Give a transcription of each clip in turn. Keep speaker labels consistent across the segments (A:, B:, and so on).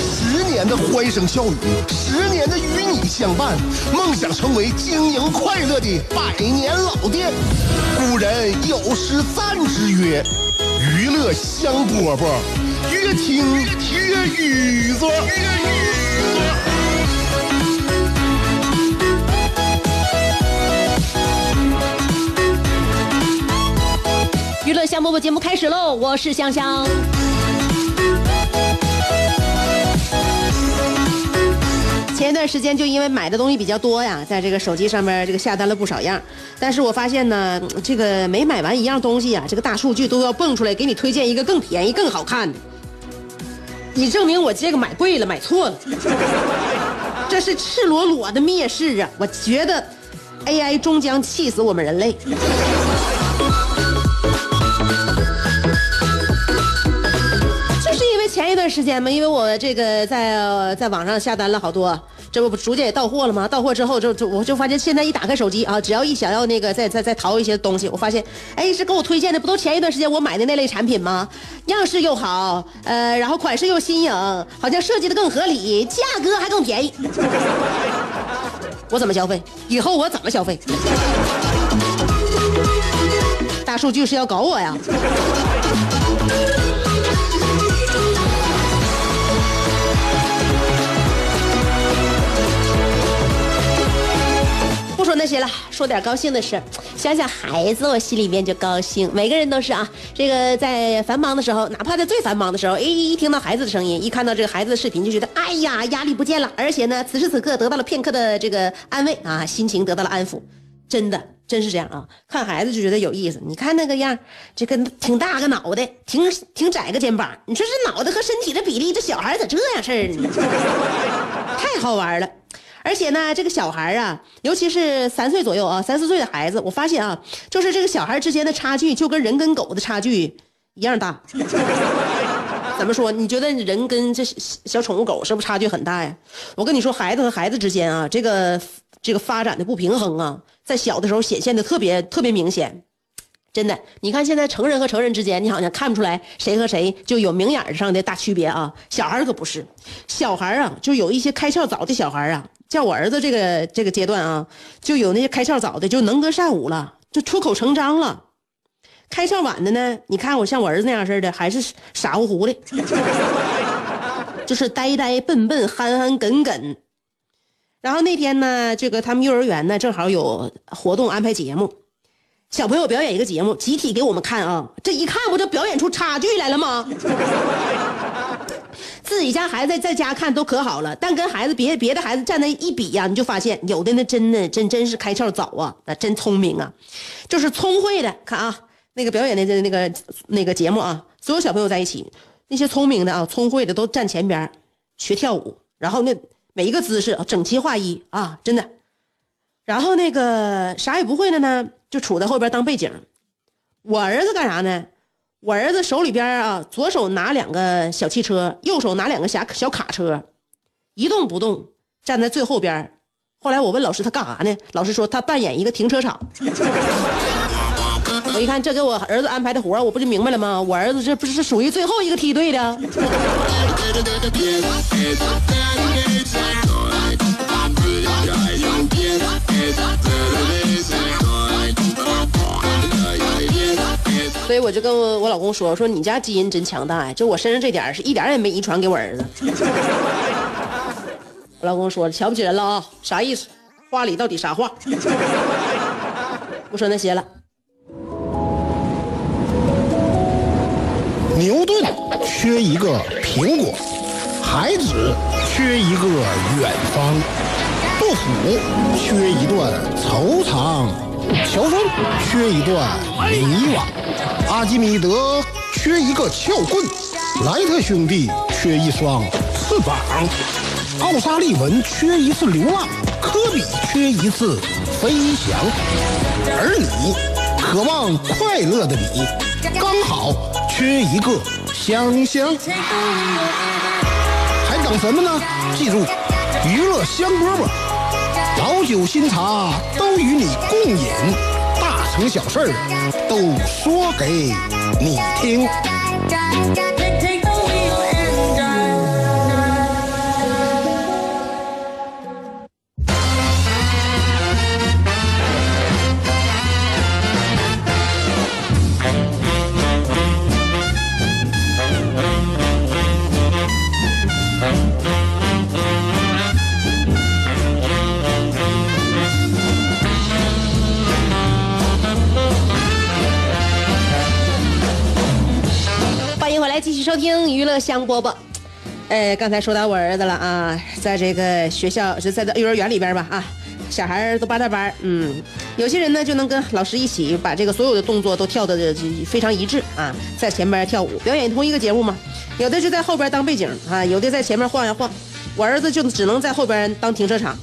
A: 十年的欢声笑语，十年的与你相伴，梦想成为经营快乐的百年老店。古人有诗赞之曰：“娱乐香饽饽，越听越雨左。”
B: 娱乐香饽饽节目开始喽！我是香香。段时间就因为买的东西比较多呀，在这个手机上面这个下单了不少样，但是我发现呢，这个每买完一样东西啊，这个大数据都要蹦出来给你推荐一个更便宜、更好看的，以证明我这个买贵了、买错了，这是赤裸裸的蔑视啊！我觉得 AI 终将气死我们人类。前一段时间嘛，因为我这个在在网上下单了好多，这不逐渐也到货了吗？到货之后就就我就发现，现在一打开手机啊，只要一想要那个再再再淘一些东西，我发现，哎，是给我推荐的，不都前一段时间我买的那类产品吗？样式又好，呃，然后款式又新颖，好像设计的更合理，价格还更便宜。我怎么消费？以后我怎么消费？大数据是要搞我呀？不说那些了，说点高兴的事。想想孩子，我心里面就高兴。每个人都是啊，这个在繁忙的时候，哪怕在最繁忙的时候，哎，一听到孩子的声音，一看到这个孩子的视频，就觉得哎呀，压力不见了。而且呢，此时此刻得到了片刻的这个安慰啊，心情得到了安抚。真的，真是这样啊！看孩子就觉得有意思。你看那个样，这个挺大个脑袋，挺挺窄个肩膀。你说这脑袋和身体的比例，这小孩咋这样事儿呢？太好玩了。而且呢，这个小孩啊，尤其是三岁左右啊，三四岁的孩子，我发现啊，就是这个小孩之间的差距，就跟人跟狗的差距一样大。怎么说？你觉得人跟这小宠物狗是不是差距很大呀？我跟你说，孩子和孩子之间啊，这个这个发展的不平衡啊，在小的时候显现的特别特别明显。真的，你看现在成人和成人之间，你好像看不出来谁和谁就有明眼上的大区别啊。小孩可不是，小孩啊，就有一些开窍早的小孩啊。像我儿子这个这个阶段啊，就有那些开窍早的就能歌善舞了，就出口成章了；开窍晚的呢，你看我像我儿子那样似的，还是傻乎乎的，就是呆呆笨笨、憨憨耿耿。然后那天呢，这个他们幼儿园呢正好有活动安排节目，小朋友表演一个节目，集体给我们看啊，这一看不就表演出差距来了吗？自己家孩子在家看都可好了，但跟孩子别别的孩子站在一比呀，你就发现有的那真的真真是开窍早啊，那真聪明啊，就是聪慧的。看啊，那个表演的那个那个节目啊，所有小朋友在一起，那些聪明的啊，聪慧的都站前边学跳舞，然后那每一个姿势整齐划一啊，真的。然后那个啥也不会的呢，就杵在后边当背景。我儿子干啥呢？我儿子手里边啊，左手拿两个小汽车，右手拿两个小小卡车，一动不动站在最后边。后来我问老师他干啥呢？老师说他扮演一个停车场。我一看这给我儿子安排的活我不就明白了吗？我儿子这不是属于最后一个梯队的。所以我就跟我老公说：“我说你家基因真强大呀，就我身上这点是一点也没遗传给我儿子。”我老公说：“瞧不起人了啊？啥意思？话里到底啥话？”不说那些了。
A: 牛顿缺一个苹果，孩子缺一个远方，杜甫缺一段惆怅，乔峰缺一段迷惘。阿基米德缺一个撬棍，莱特兄弟缺一双翅膀。奥沙利文缺一次流浪，科比缺一次飞翔，而你渴望快乐的你，刚好缺一个香香。还等什么呢？记住，娱乐香饽饽，老酒新茶都与你共饮，大成小事都说给你听。
B: 收听娱乐香饽饽。哎，刚才说到我儿子了啊，在这个学校就在幼儿园里边吧啊，小孩都八大班，嗯，有些人呢就能跟老师一起把这个所有的动作都跳的非常一致啊，在前边跳舞表演同一个节目嘛，有的就在后边当背景啊，有的在前面晃呀晃，我儿子就只能在后边当停车场。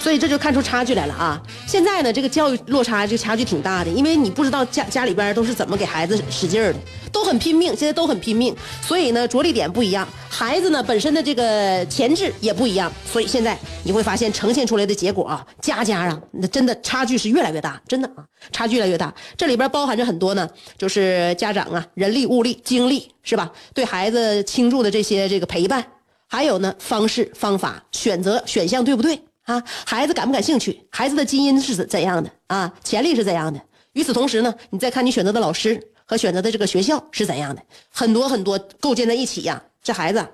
B: 所以这就看出差距来了啊！现在呢，这个教育落差就差距挺大的，因为你不知道家家里边都是怎么给孩子使劲儿的，都很拼命，现在都很拼命，所以呢着力点不一样，孩子呢本身的这个潜质也不一样，所以现在你会发现呈现出来的结果啊，家家啊，那真的差距是越来越大，真的啊，差距越来越大。这里边包含着很多呢，就是家长啊，人力、物力、精力是吧？对孩子倾注的这些这个陪伴，还有呢方式、方法、选择、选项对不对？啊，孩子感不感兴趣？孩子的基因是怎样的啊？潜力是怎样的？与此同时呢，你再看你选择的老师和选择的这个学校是怎样的，很多很多构建在一起呀。这孩子，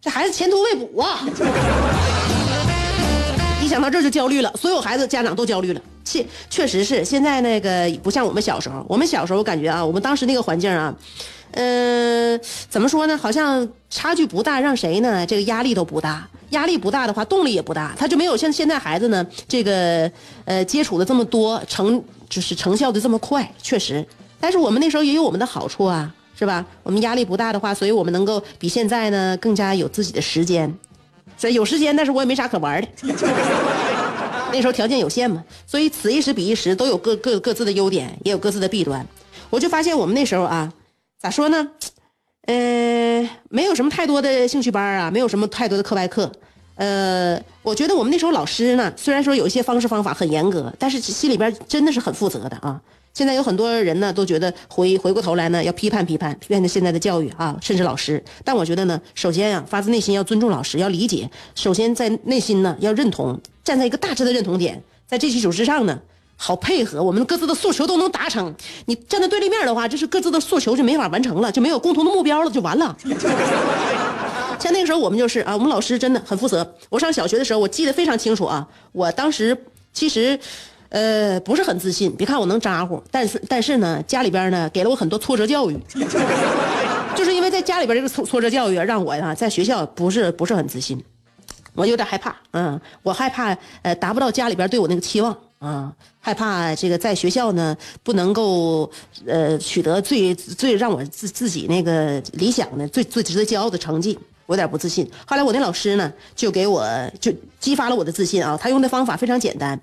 B: 这孩子前途未卜啊！一想到这就焦虑了，所有孩子家长都焦虑了。确确实是，现在那个不像我们小时候，我们小时候感觉啊，我们当时那个环境啊。嗯，怎么说呢？好像差距不大，让谁呢？这个压力都不大，压力不大的话，动力也不大，他就没有像现在孩子呢，这个呃接触的这么多，成就是成效的这么快，确实。但是我们那时候也有我们的好处啊，是吧？我们压力不大的话，所以我们能够比现在呢更加有自己的时间。所以有时间，但是我也没啥可玩的。那时候条件有限嘛，所以此一时彼一时都有各各各自的优点，也有各自的弊端。我就发现我们那时候啊。咋说呢？呃，没有什么太多的兴趣班啊，没有什么太多的课外课。呃，我觉得我们那时候老师呢，虽然说有一些方式方法很严格，但是心里边真的是很负责的啊。现在有很多人呢，都觉得回回过头来呢，要批判批判批判现在的教育啊，甚至老师。但我觉得呢，首先啊，发自内心要尊重老师，要理解。首先在内心呢，要认同，站在一个大致的认同点，在这基础之上呢。好配合，我们各自的诉求都能达成。你站在对立面的话，就是各自的诉求就没法完成了，就没有共同的目标了，就完了。像那个时候我们就是啊，我们老师真的很负责。我上小学的时候，我记得非常清楚啊。我当时其实，呃，不是很自信。别看我能咋呼，但是但是呢，家里边呢给了我很多挫折教育，就是因为在家里边这个挫挫折教育，让我呀在学校不是不是很自信，我有点害怕。嗯，我害怕呃达不到家里边对我那个期望。啊，害怕这个在学校呢不能够呃取得最最让我自自己那个理想的最最值得骄傲的成绩，我有点不自信。后来我那老师呢就给我就激发了我的自信啊，他用的方法非常简单，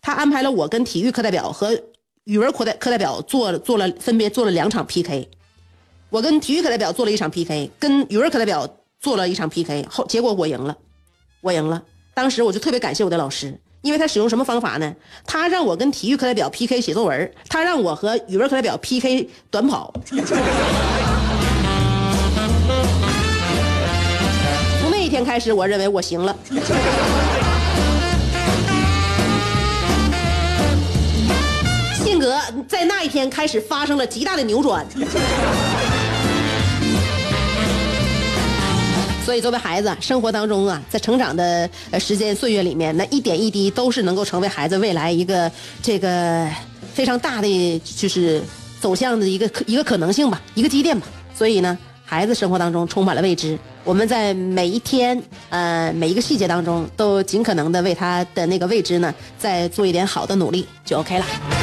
B: 他安排了我跟体育课代表和语文课代课代表做做了分别做了两场 PK，我跟体育课代表做了一场 PK，跟语文课代表做了一场 PK，后结果我赢了，我赢了。当时我就特别感谢我的老师。因为他使用什么方法呢？他让我跟体育课代表 PK 写作文，他让我和语文课代表 PK 短跑。从那一天开始，我认为我行了。性格在那一天开始发生了极大的扭转。所以，作为孩子，生活当中啊，在成长的时间岁月里面，那一点一滴都是能够成为孩子未来一个这个非常大的就是走向的一个一个可能性吧，一个积淀吧。所以呢，孩子生活当中充满了未知，我们在每一天呃每一个细节当中，都尽可能的为他的那个未知呢，再做一点好的努力，就 OK 了。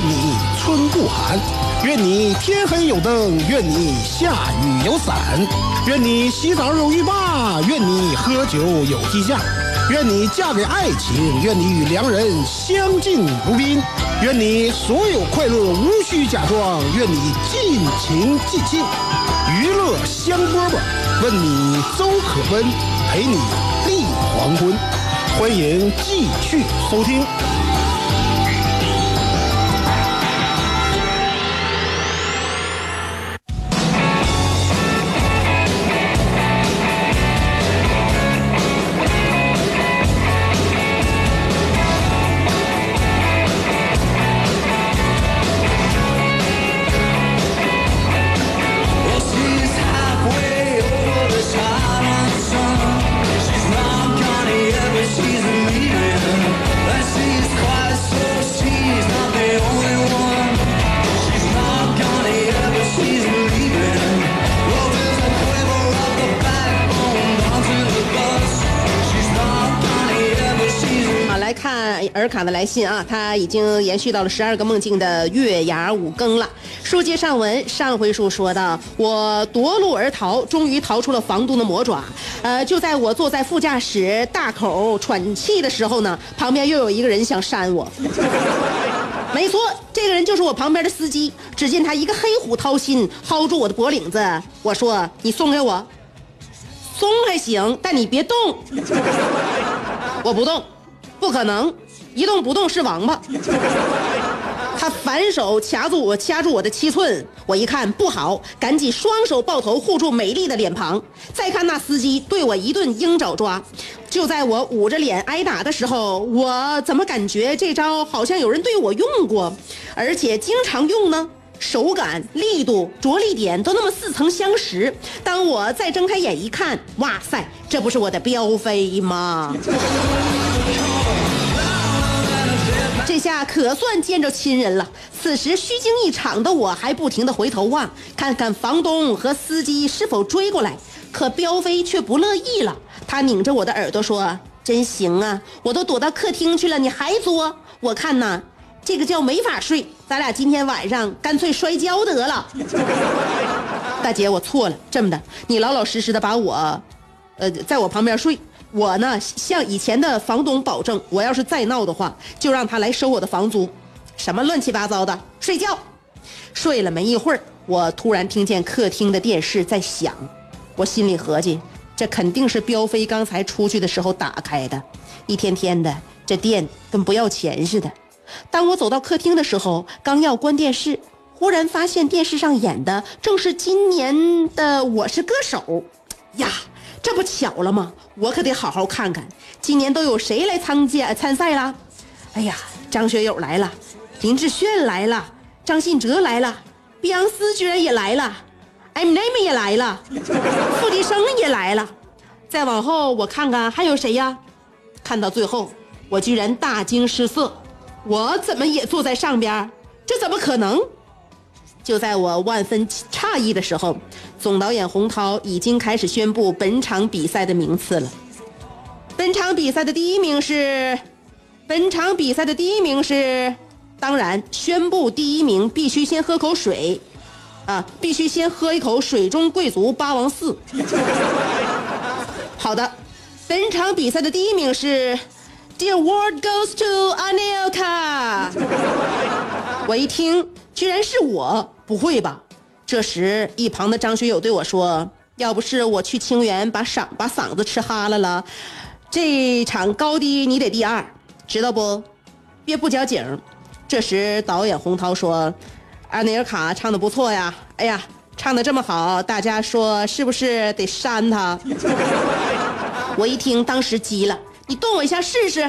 C: 愿你春不寒，愿你天黑有灯，愿你下雨有伞，愿你洗澡有浴霸，愿你喝酒有鸡架，愿你嫁给爱情，愿你与良人相敬如宾，愿你所有快乐无需假装，愿你尽情尽兴，娱乐香饽饽，问你粥可温，陪你立黄昏，欢迎继续收听。
B: 卡的来信啊，他已经延续到了十二个梦境的月牙五更了。书接上文，上回书说到，我夺路而逃，终于逃出了房东的魔爪。呃，就在我坐在副驾驶大口喘气的时候呢，旁边又有一个人想扇我。没错，这个人就是我旁边的司机。只见他一个黑虎掏心，薅住我的脖领子。我说：“你松开我，松还行，但你别动。”我不动，不可能。一动不动是王八，他反手掐住我，掐住我的七寸。我一看不好，赶紧双手抱头护住美丽的脸庞。再看那司机对我一顿鹰爪抓，就在我捂着脸挨打的时候，我怎么感觉这招好像有人对我用过，而且经常用呢？手感、力度、着力点都那么似曾相识。当我再睁开眼一看，哇塞，这不是我的标飞吗？这下可算见着亲人了。此时虚惊一场的我，还不停地回头望，看看房东和司机是否追过来。可彪飞却不乐意了，他拧着我的耳朵说：“真行啊，我都躲到客厅去了，你还作？我看呐，这个觉没法睡，咱俩今天晚上干脆摔跤得了。”大姐，我错了。这么的，你老老实实的把我，呃，在我旁边睡。我呢，向以前的房东保证，我要是再闹的话，就让他来收我的房租。什么乱七八糟的，睡觉。睡了没一会儿，我突然听见客厅的电视在响，我心里合计，这肯定是彪飞刚才出去的时候打开的。一天天的，这电跟不要钱似的。当我走到客厅的时候，刚要关电视，忽然发现电视上演的正是今年的《我是歌手》呀。这不巧了吗？我可得好好看看，今年都有谁来参加参赛了？哎呀，张学友来了，林志炫来了，张信哲来了，碧昂斯居然也来了，Eminem 也来了，付笛声也来了。再往后我看看还有谁呀？看到最后，我居然大惊失色，我怎么也坐在上边？这怎么可能？就在我万分诧异的时候，总导演洪涛已经开始宣布本场比赛的名次了。本场比赛的第一名是，本场比赛的第一名是，当然，宣布第一名必须先喝口水，啊，必须先喝一口水中贵族八王寺。好的，本场比赛的第一名是，The award goes to Anelka。我一听，居然是我。不会吧？这时，一旁的张学友对我说：“要不是我去清源把嗓把嗓子吃哈了了，这场高低你得第二，知道不？别不交警。”这时，导演洪涛说：“安尼尔卡唱的不错呀，哎呀，唱的这么好，大家说是不是得扇他？” 我一听，当时急了：“你动我一下试试？”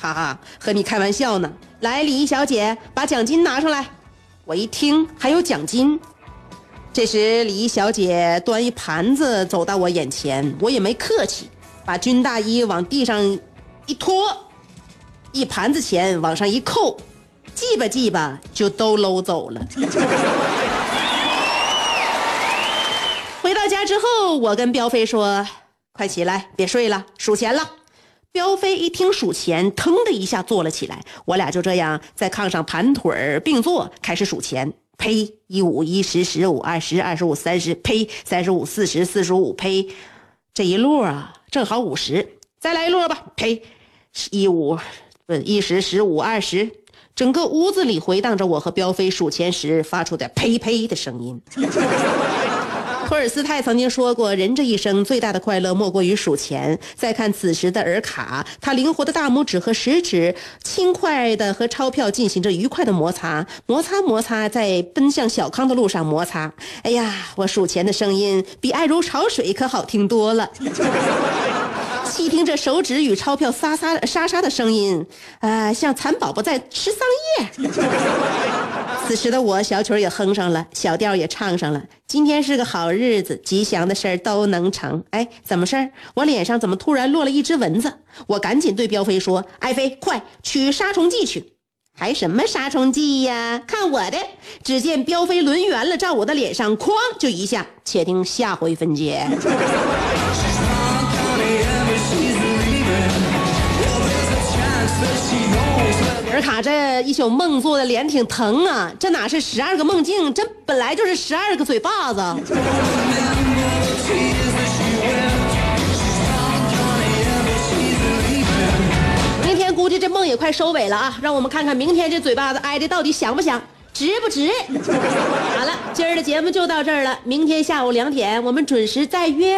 B: 哈哈，和你开玩笑呢。来，礼仪小姐，把奖金拿上来。我一听还有奖金，这时礼仪小姐端一盘子走到我眼前，我也没客气，把军大衣往地上一拖，一盘子钱往上一扣，记吧记吧就都搂走了。回到家之后，我跟彪飞说：“快起来，别睡了，数钱了。”彪飞一听数钱，腾的一下坐了起来。我俩就这样在炕上盘腿并坐，开始数钱。呸！一五一十十五二十二十五三十，呸！三十五四十四十五，呸！这一摞啊，正好五十。再来一摞吧。呸！一五不一十十五二十，整个屋子里回荡着我和彪飞数钱时发出的呸呸的声音。托尔斯泰曾经说过：“人这一生最大的快乐莫过于数钱。”再看此时的尔卡，他灵活的大拇指和食指轻快的和钞票进行着愉快的摩擦，摩擦摩擦，在奔向小康的路上摩擦。哎呀，我数钱的声音比爱如潮水可好听多了。细听这手指与钞票沙沙沙沙的声音，啊，像蚕宝宝在吃桑叶。此时的我，小曲也哼上了，小调也唱上了。今天是个好日子，吉祥的事儿都能成。哎，怎么事儿？我脸上怎么突然落了一只蚊子？我赶紧对彪飞说：“爱飞，快取杀虫剂去！”还什么杀虫剂呀？看我的！只见彪飞抡圆了，照我的脸上哐就一下。且听下回分解。尔卡这一宿梦做的脸挺疼啊，这哪是十二个梦境，这本来就是十二个嘴巴子。明天估计这梦也快收尾了啊，让我们看看明天这嘴巴子挨的到底响不响，值不值？好了，今儿的节目就到这儿了，明天下午两点我们准时再约。